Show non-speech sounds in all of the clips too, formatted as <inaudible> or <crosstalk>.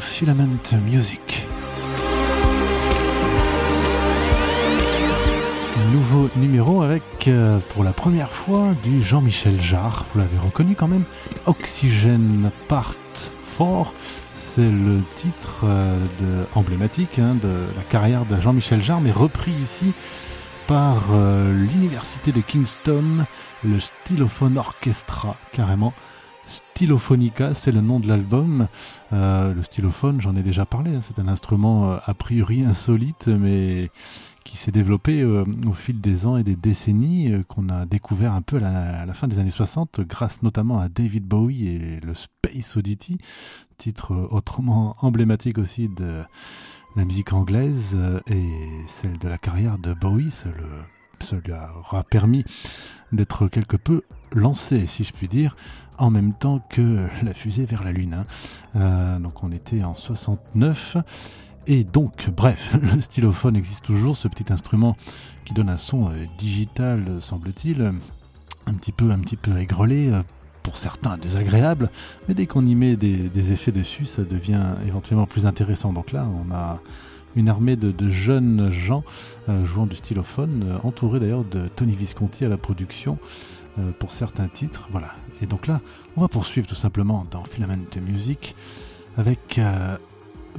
Filament Music. Nouveau numéro avec, euh, pour la première fois, du Jean-Michel Jarre. Vous l'avez reconnu quand même. Oxygène Part 4. C'est le titre euh, emblématique hein, de la carrière de Jean-Michel Jarre, mais repris ici par euh, l'université de Kingston, le Stylophone Orchestra, carrément. Stylophonica, c'est le nom de l'album. Euh, le stylophone, j'en ai déjà parlé, hein, c'est un instrument euh, a priori insolite, mais qui s'est développé euh, au fil des ans et des décennies, qu'on a découvert un peu à la, fin des années 60, grâce notamment à David Bowie et le Space Oddity, titre autrement emblématique aussi de la musique anglaise et celle de la carrière de Bowie. Ça lui aura permis d'être quelque peu lancé, si je puis dire, en même temps que la fusée vers la Lune. Hein. Euh, donc on était en 69. Et donc, bref, <laughs> le stylophone existe toujours, ce petit instrument qui donne un son euh, digital, semble-t-il, un petit peu, un petit peu aigrelé, euh, pour certains désagréable, mais dès qu'on y met des, effets dessus, ça devient éventuellement plus intéressant. Donc là, on a une armée de, jeunes gens jouant du stylophone, entourés d'ailleurs de Tony Visconti à la production pour certains titres. Voilà. Et donc là, on va poursuivre tout simplement dans Filament Music avec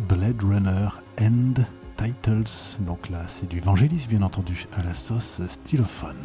Blade Runner End Titles. Donc là, c'est du Vangelis, bien entendu, à la sauce stylophone.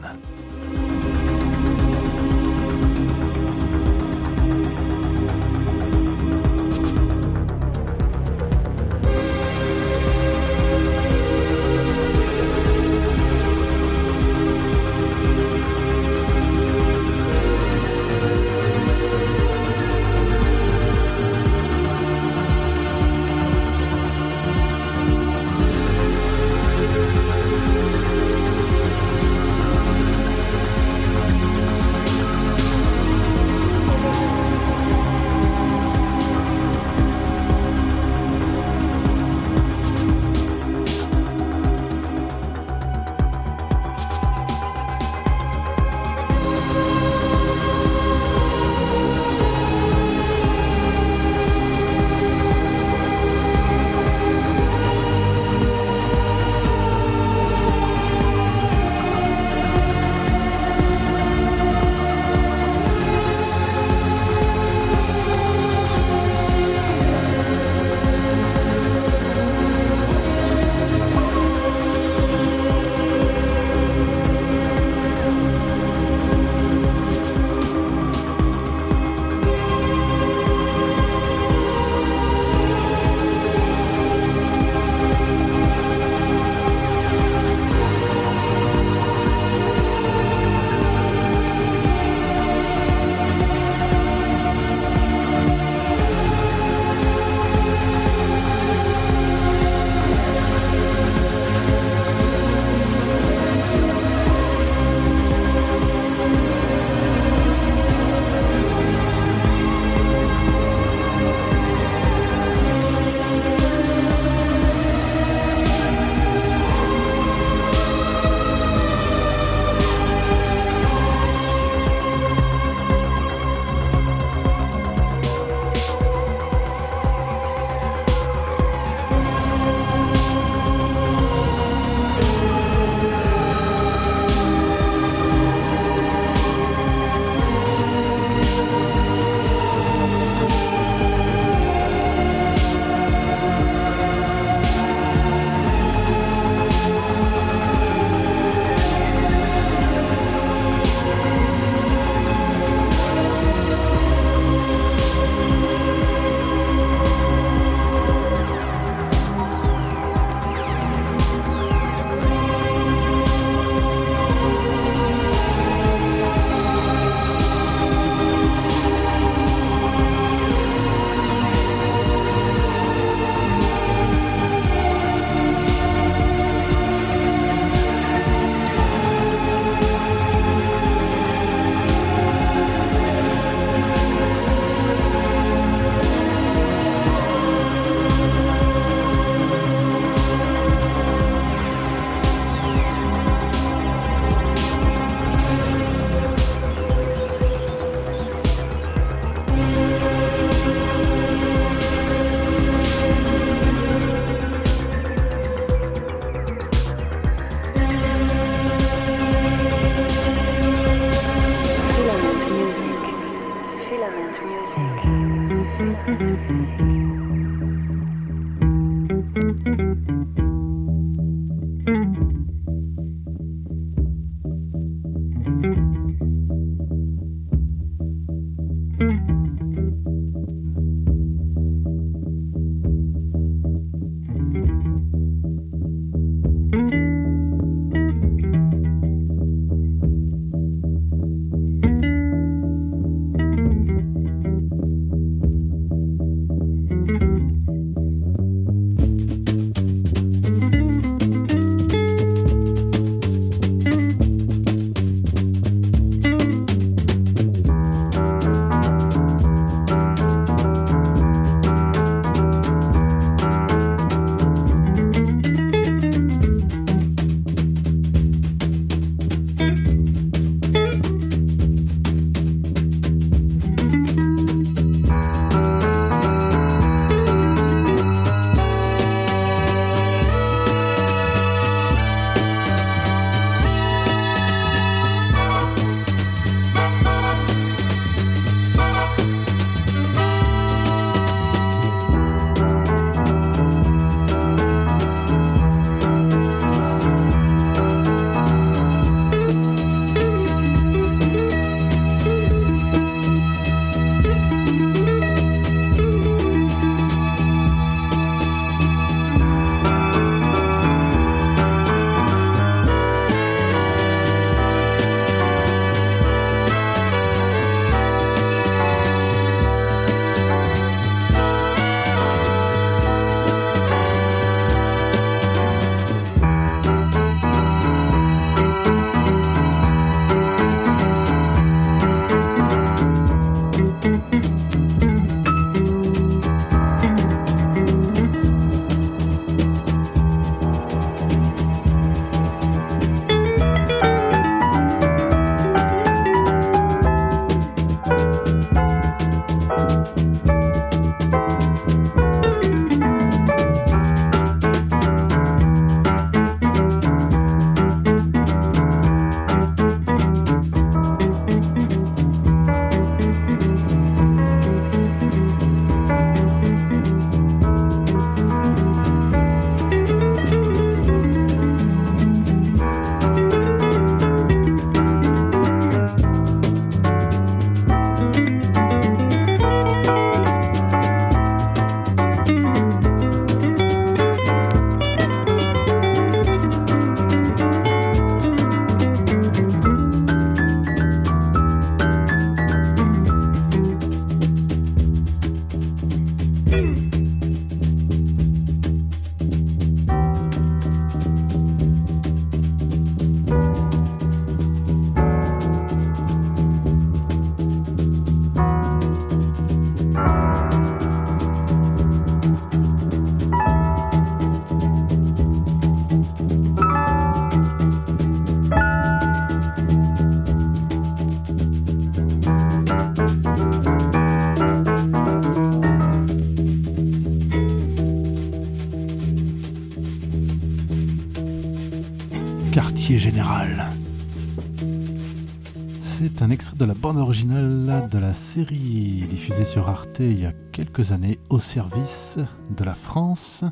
Extrait de la bande originale de la série diffusée sur Arte il y a quelques années au service de la France.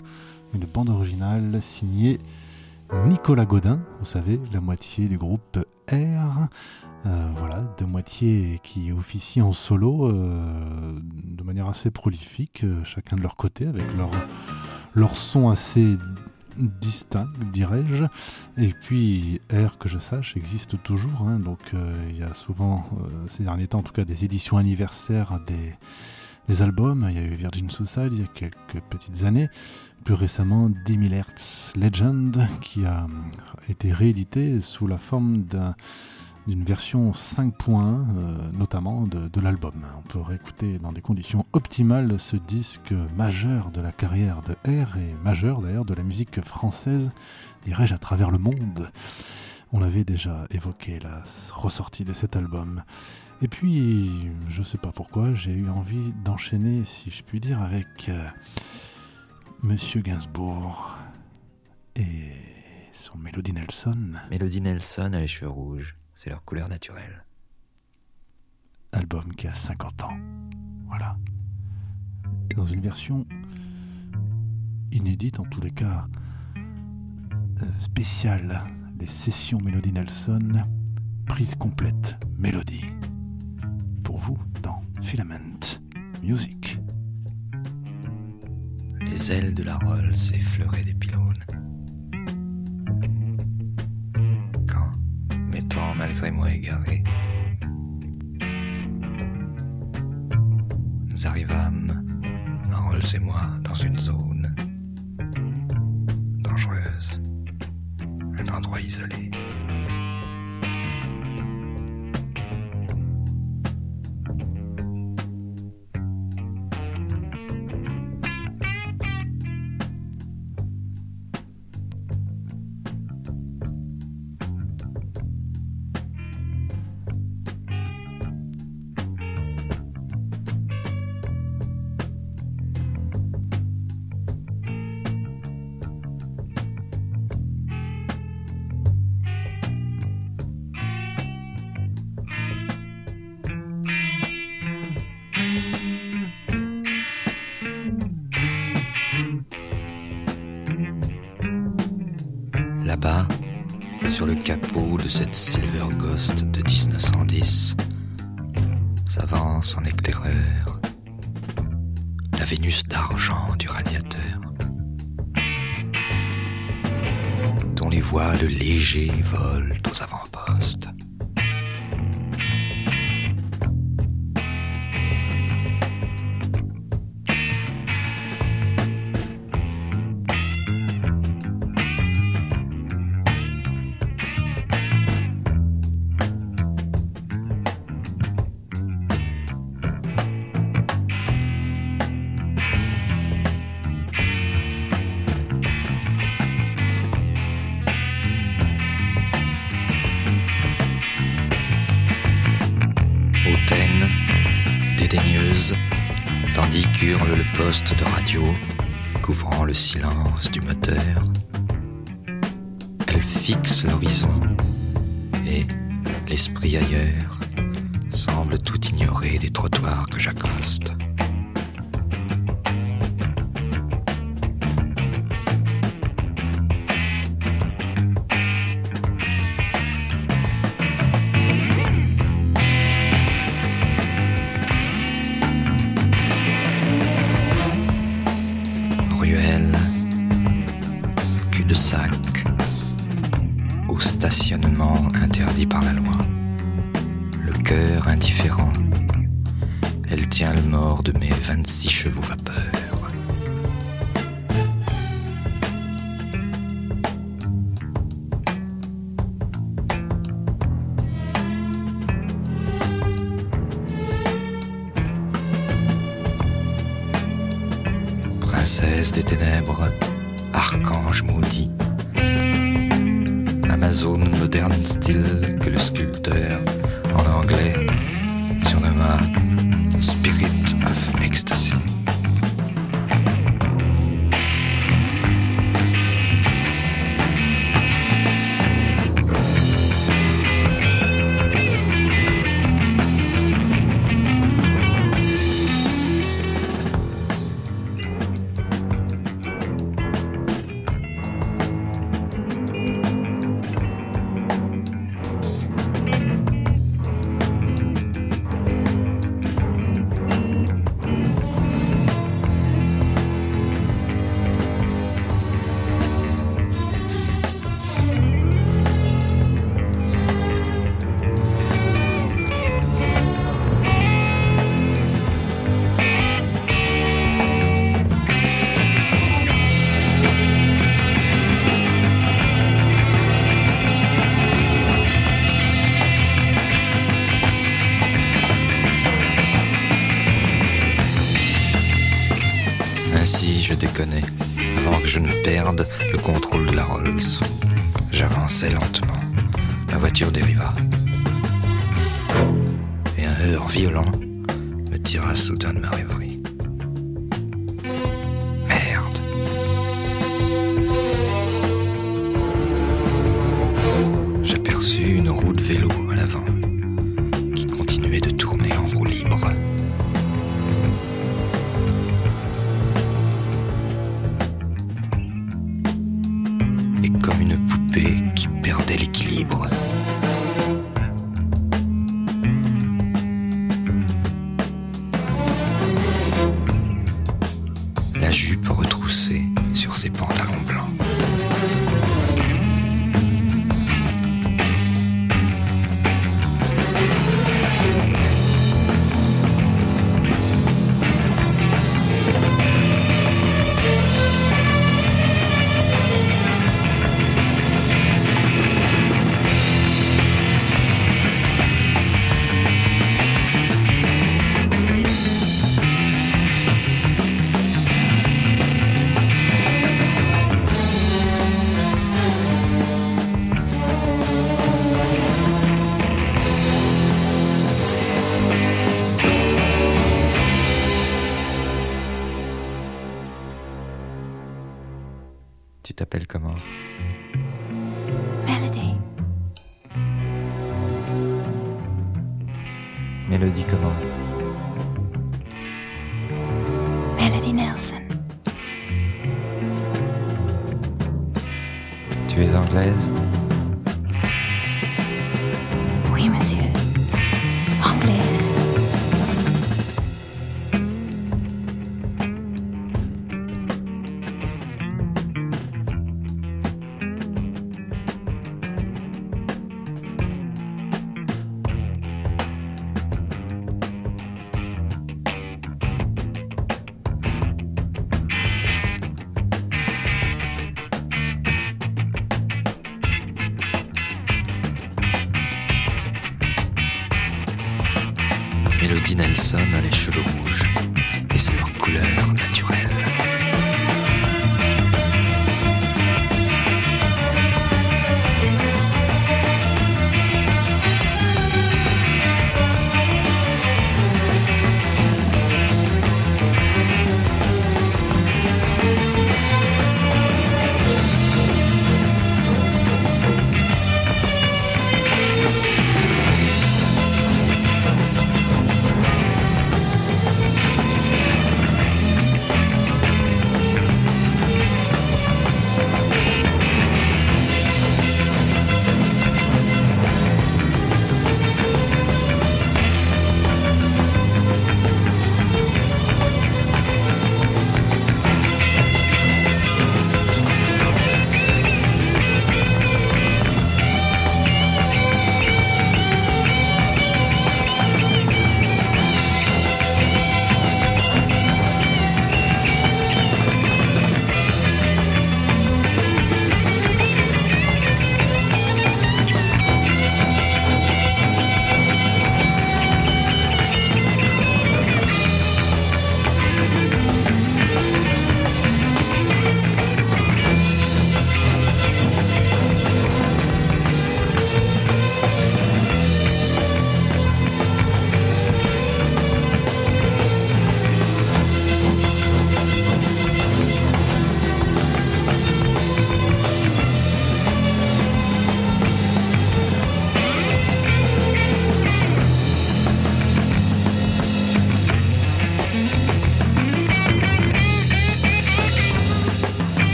Une bande originale signée Nicolas Godin, vous savez, la moitié du groupe R. Euh, voilà, deux moitiés qui officient en solo euh, de manière assez prolifique, euh, chacun de leur côté, avec leur, leur son assez distinct, dirais-je. Et puis R, que je sache, existe toujours. hein. donc euh, il y a souvent, euh, ces derniers temps en tout cas, des éditions anniversaires des, des albums. Il y a eu Virgin Suicide il y a quelques petites années. Plus récemment, 10 000 Hertz Legend, qui a été réédité sous la forme d'un d'une version 5.1 euh, notamment de, l'album. On peut réécouter dans des conditions optimales ce disque majeur de la carrière de R et majeur d'ailleurs de la musique française, dirais-je, à travers le monde. On l'avait déjà évoqué, la ressortie de cet album. Et puis, je sais pas pourquoi, j'ai eu envie d'enchaîner, si je puis dire, avec euh, Monsieur Gainsbourg et son Mélodie Nelson. Mélodie Nelson a les cheveux rouges. C'est leur couleur naturelle. album qui a 50 ans. Voilà. Dans une version inédite, en tous les cas, euh, spéciale, les sessions Mélodie Nelson, prise complète, mélodie. Pour vous, dans Filament Music. Les ailes de la Rolls effleuraient des m'étant malgré moi égaré, nous arrivâmes, Rolls et moi, dans une zone dangereuse, un endroit isolé. Qu'hurle le poste de radio, couvrant le silence du moteur. Elle fixe l'horizon et, l'esprit ailleurs, semble tout ignorer des trottoirs que j'accoste. s'appelle comment Melody. Mélodie comment Melody Nelson. Tu es anglaise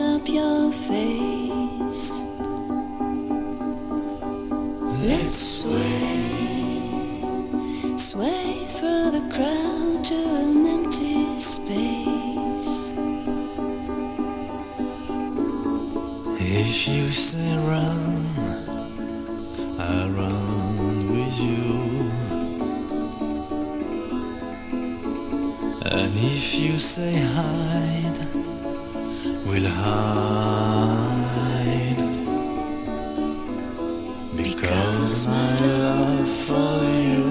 up your face. Let's sway, sway through the crowd to an empty space. If you say run, I run with you. And if you say hide, we'll hide. Because my love for you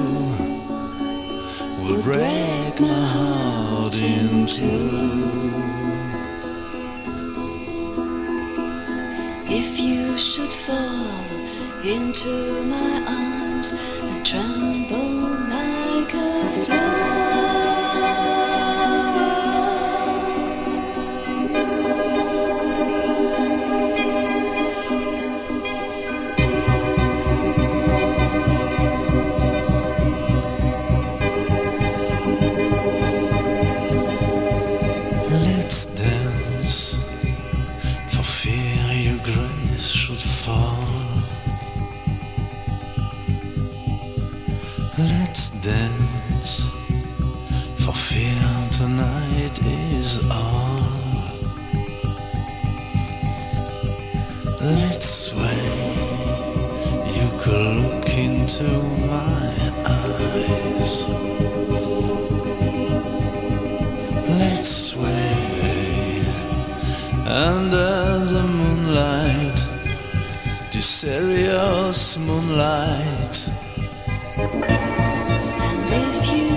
will break my heart in two. If you should fall into my arms and tremble like a flower.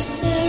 Say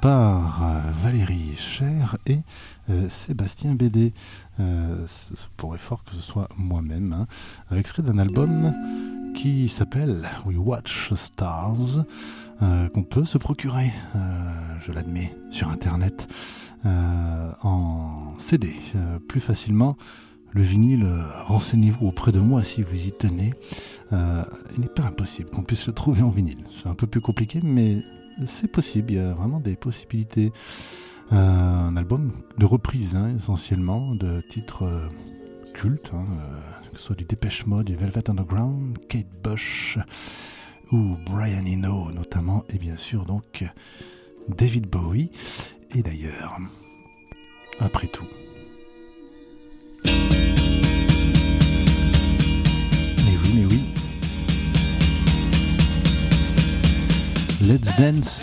par euh, Valérie Cher et euh, Sébastien Bédé. Euh, fort que ce soit moi-même, hein, extrait d'un album qui s'appelle We Watch Stars, euh, qu'on peut se procurer, je l'admets, sur Internet, en CD, plus facilement. Le vinyle, renseignez-vous auprès de moi si vous y tenez. Il n'est pas impossible qu'on puisse le trouver en vinyle. C'est un peu plus compliqué, mais c'est possible. Il y a vraiment des possibilités. Euh, un album de reprise, hein, essentiellement, de titres euh, cultes, hein, euh, que ce soit du Dépêche Mode, du Velvet Underground, Kate Bush ou Brian Eno notamment, et bien sûr donc David Bowie. Et d'ailleurs, après tout, Mais oui, mais oui. Let's Dance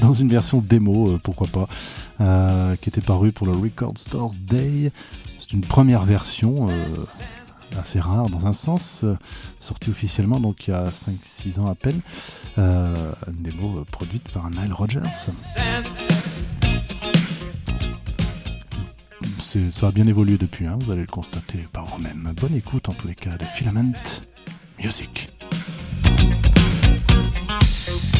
dans une version démo, euh, pourquoi pas, euh, qui était parue pour le Record Store Day. C'est une première version euh, assez rare dans un sens, sortie officiellement donc il y a 5-6 ans à peine. Une démo produite par Nile Rodgers. c'est- ça a bien évolué depuis, hein, vous allez le constater par vous-même. Bonne écoute en tous les cas de Filament Music.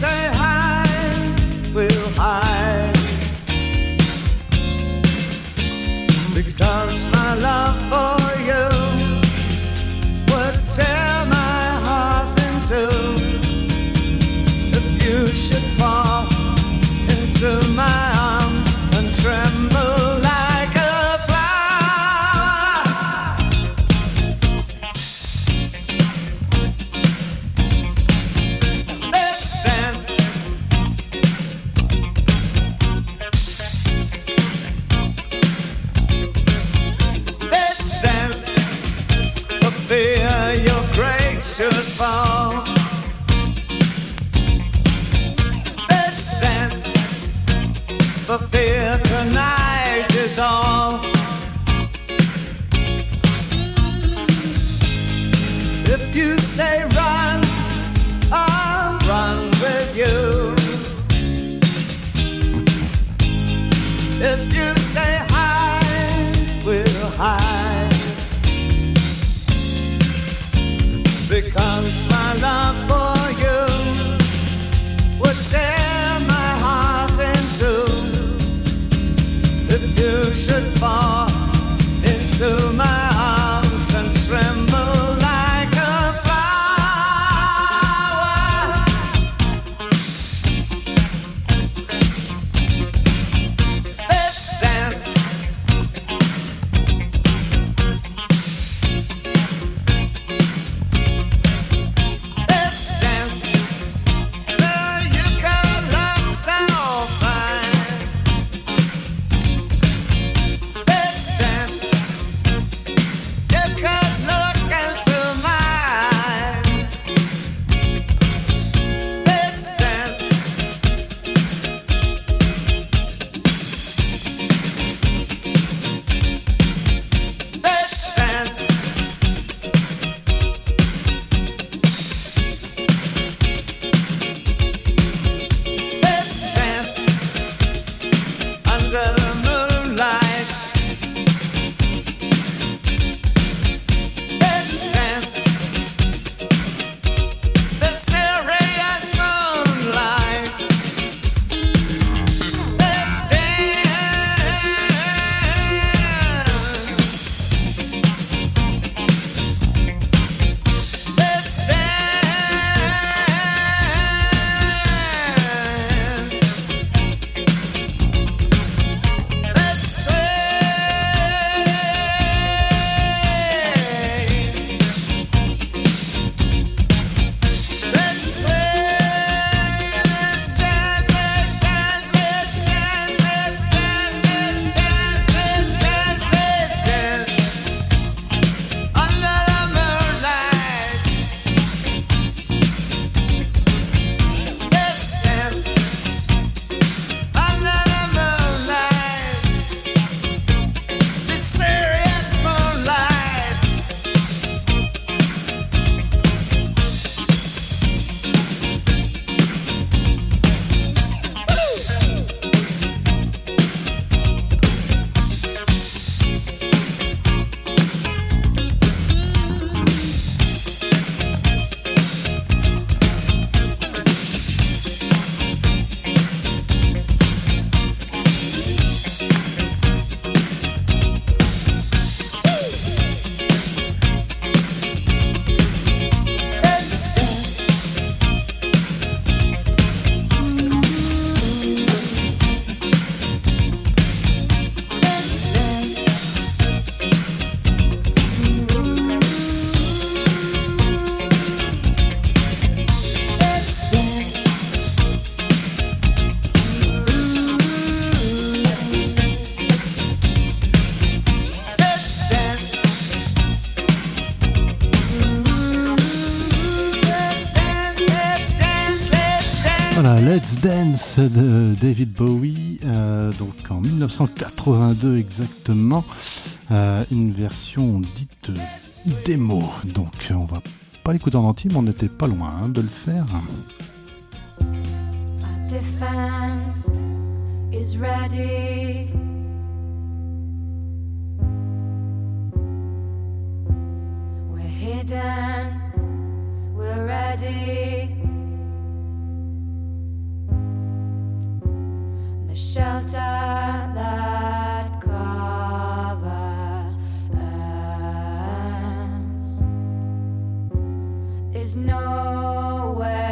say Dance de David Bowie, euh, donc en 1982 exactement, euh, une version dite démo. Donc on va pas l'écouter en entier, mais on n'était pas loin hein, de le faire. Hidden, we're ready. The shelter that covers us. Is nowhere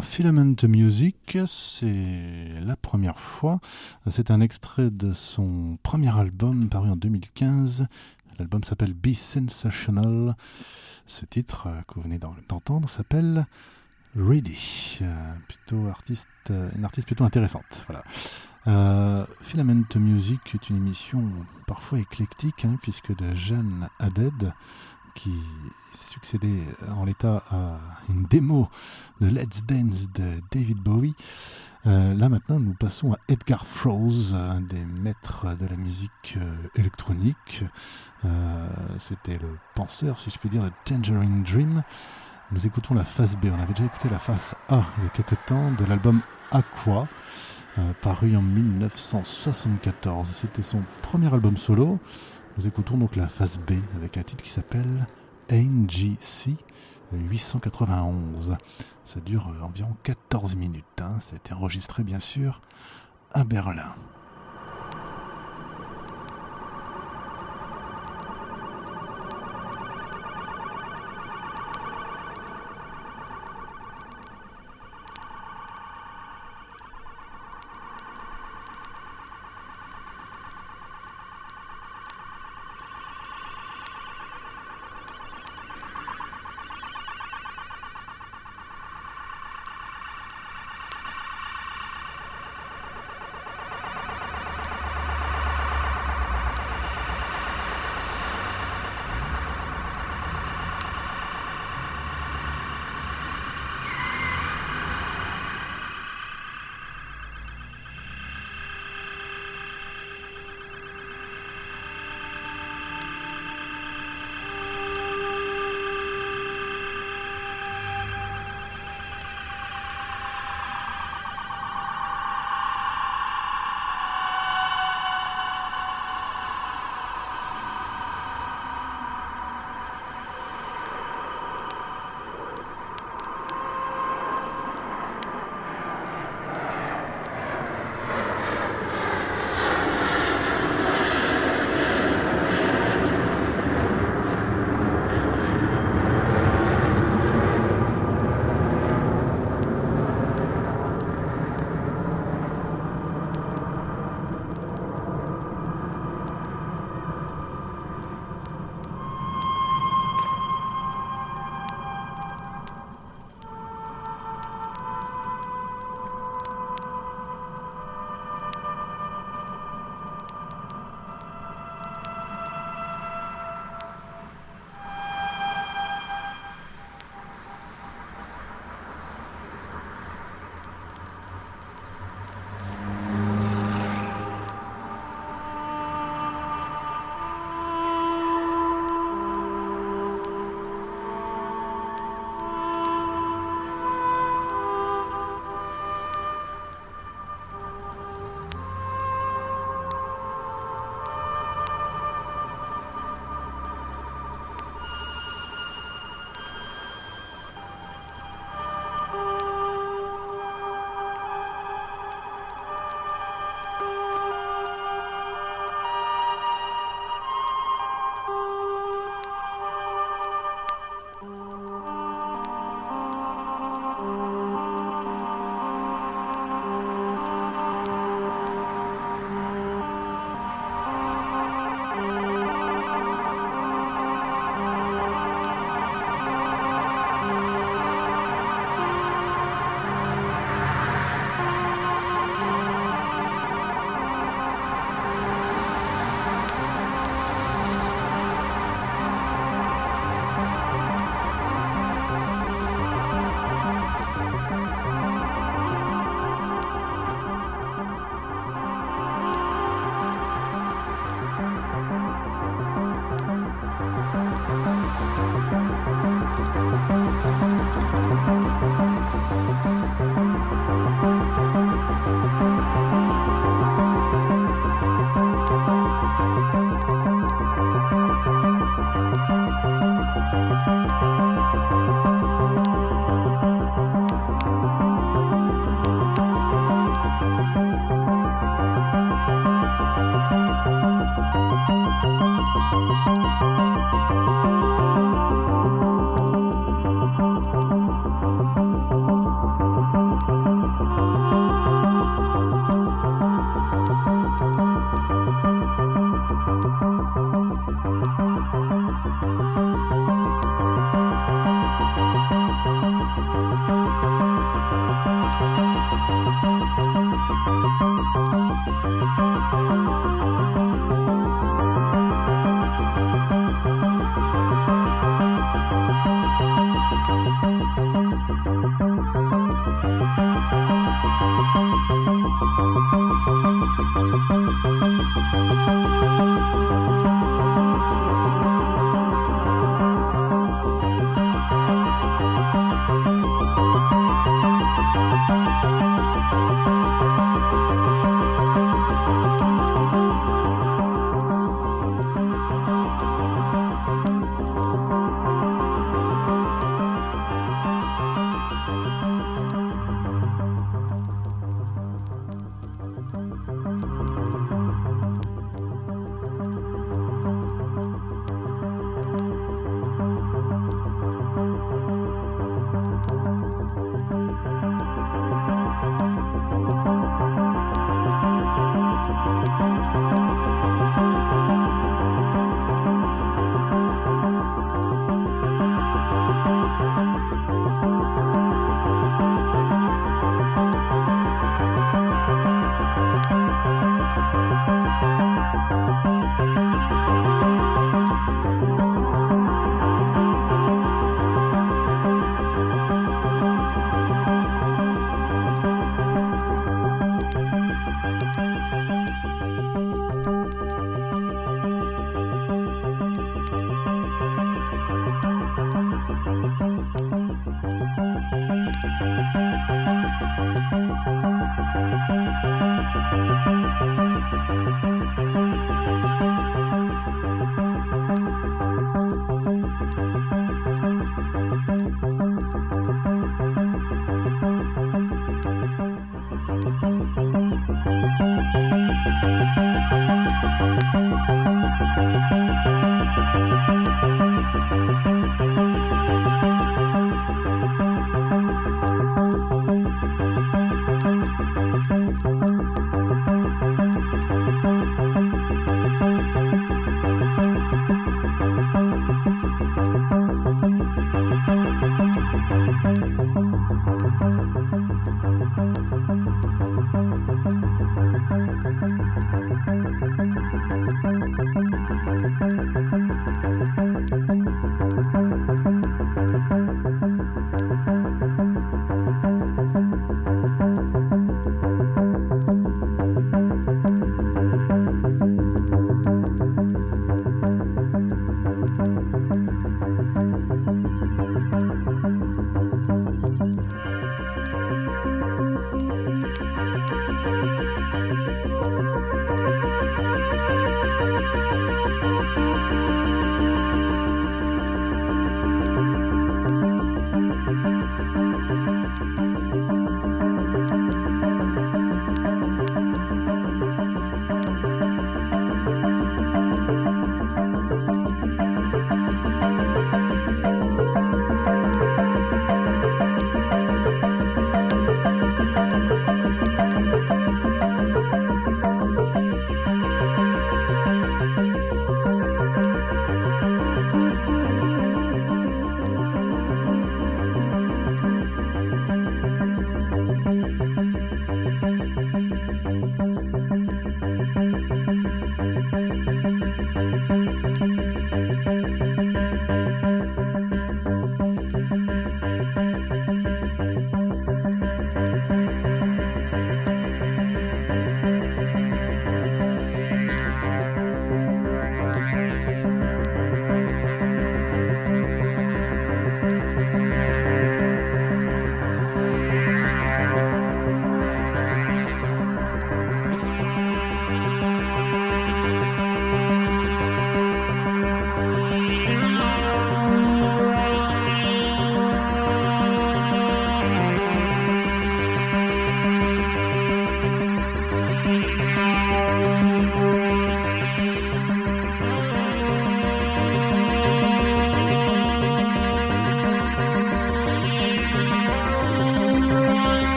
Filament Music, c'est la première fois. C'est un extrait de son premier album paru en 2015. L'album s'appelle Be Sensational. Ce titre euh, que vous venez d'en- d'entendre s'appelle Ready. Euh, plutôt artiste, euh, une artiste plutôt intéressante. Voilà. Filament Music est une émission parfois éclectique, hein, puisque de Jeanne Haddad, qui succédait en l'état à une démo de Let's Dance de David Bowie. Euh, là maintenant, nous passons à Edgar Froese, un des maîtres de la musique euh, électronique. Euh, C'était le penseur, si je puis dire, de Tangerine Dream. Nous écoutons la face B. On avait déjà écouté la face A il y a quelque temps de l'album Aqua, euh, paru en 1974. C'était son premier album solo. Nous écoutons donc la face B avec un titre qui s'appelle NGC 891. Ça dure euh, environ 14 minutes. Hein. Ça a été enregistré bien sûr à Berlin.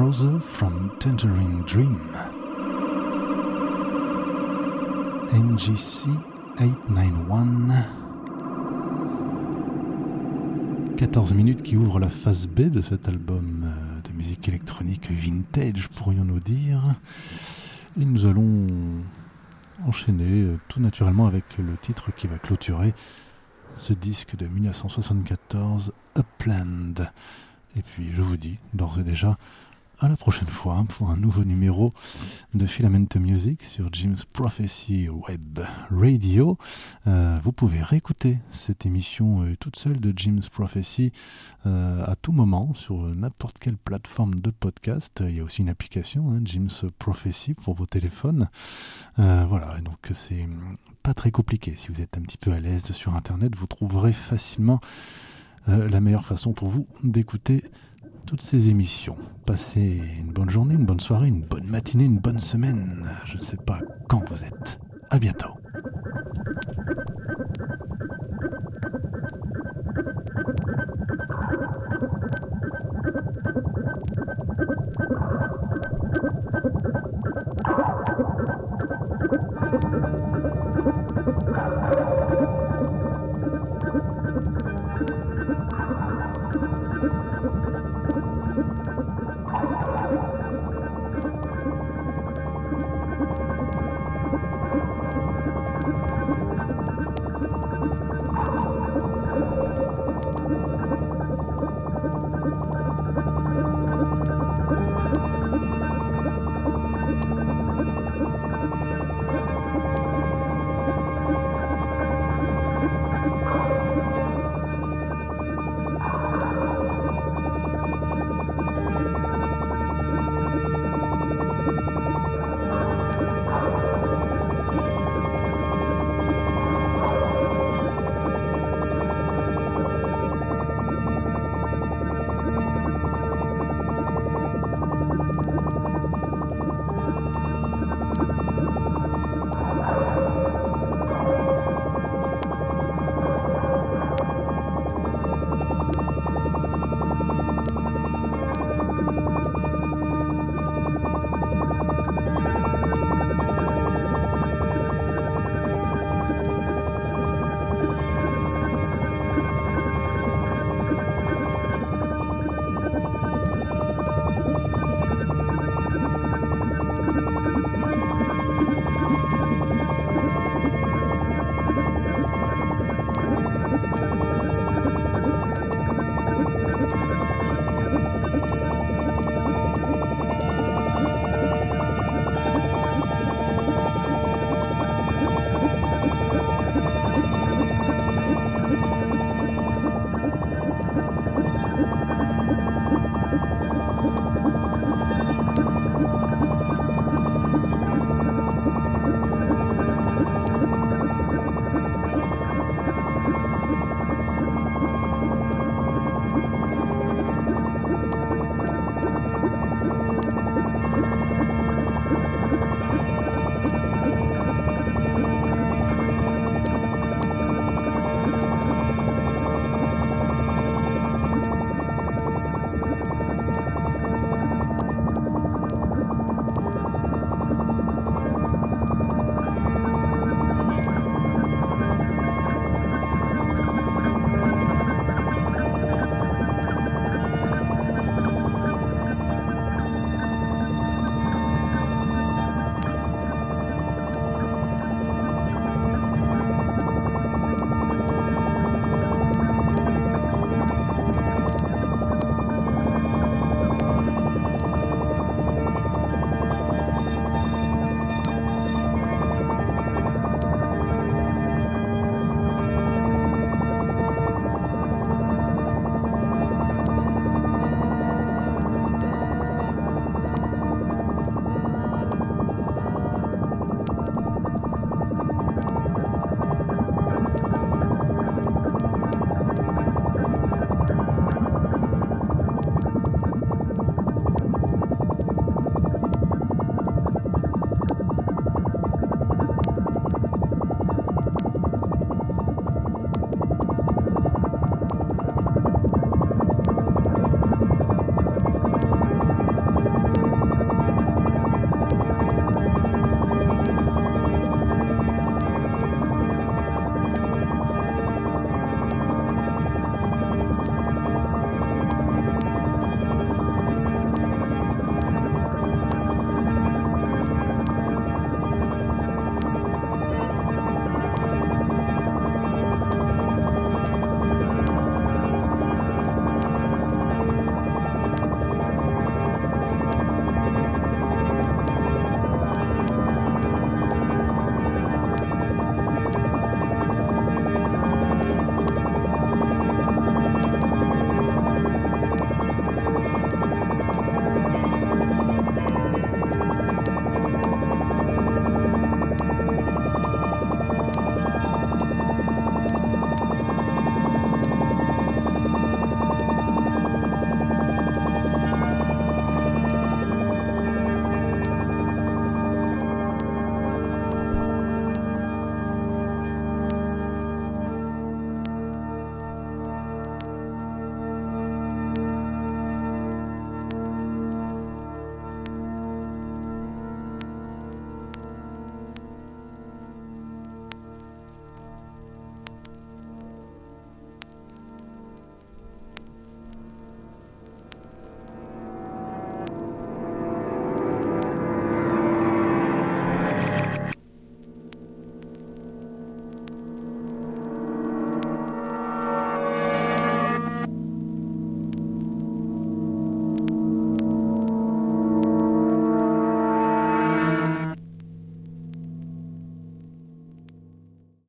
Froese from Tangerine Dream. NGC 891. 14 minutes qui ouvrent la phase B de cet album euh, de musique électronique vintage, pourrions-nous dire. Et nous allons enchaîner euh, tout naturellement avec le titre qui va clôturer ce disque de 1974, Upland. Et puis je vous dis d'ores et déjà à la prochaine fois pour un nouveau numéro de Filament Music sur Jim's Prophecy Web Radio. Euh, vous pouvez réécouter cette émission euh, toute seule de Jim's Prophecy euh, à tout moment sur n'importe quelle plateforme de podcast. Il y a aussi une application, hein, Jim's Prophecy, pour vos téléphones. Voilà, donc c'est pas très compliqué. Si vous êtes un petit peu à l'aise sur Internet, vous trouverez facilement la meilleure façon pour vous d'écouter toutes ces émissions. Passez une bonne journée, une bonne soirée, une bonne matinée, une bonne semaine. Je ne sais pas quand vous êtes. À bientôt.